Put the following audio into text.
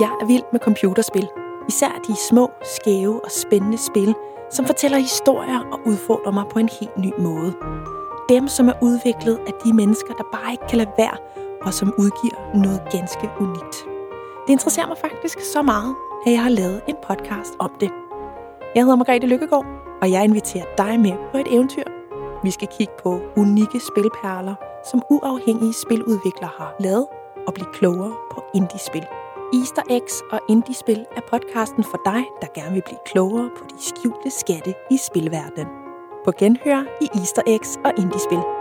Jeg er vild med computerspil. Især de små, skæve og spændende spil, som fortæller historier og udfordrer mig på en helt ny måde. Dem, som er udviklet af de mennesker, der bare ikke kan lade være, og som udgiver noget ganske unikt. Det interesserer mig faktisk så meget, at jeg har lavet en podcast om det. Jeg hedder Margrethe Lykkegaard, og jeg inviterer dig med på et eventyr. Vi skal kigge på unikke spilperler, som uafhængige spiludviklere har lavet, og blive klogere på indie-spil. Easter Eggs og Indie-spil er podcasten for dig, der gerne vil blive klogere på de skjulte skatte i spilverdenen. På genhør i Easter Eggs og Indie-spil.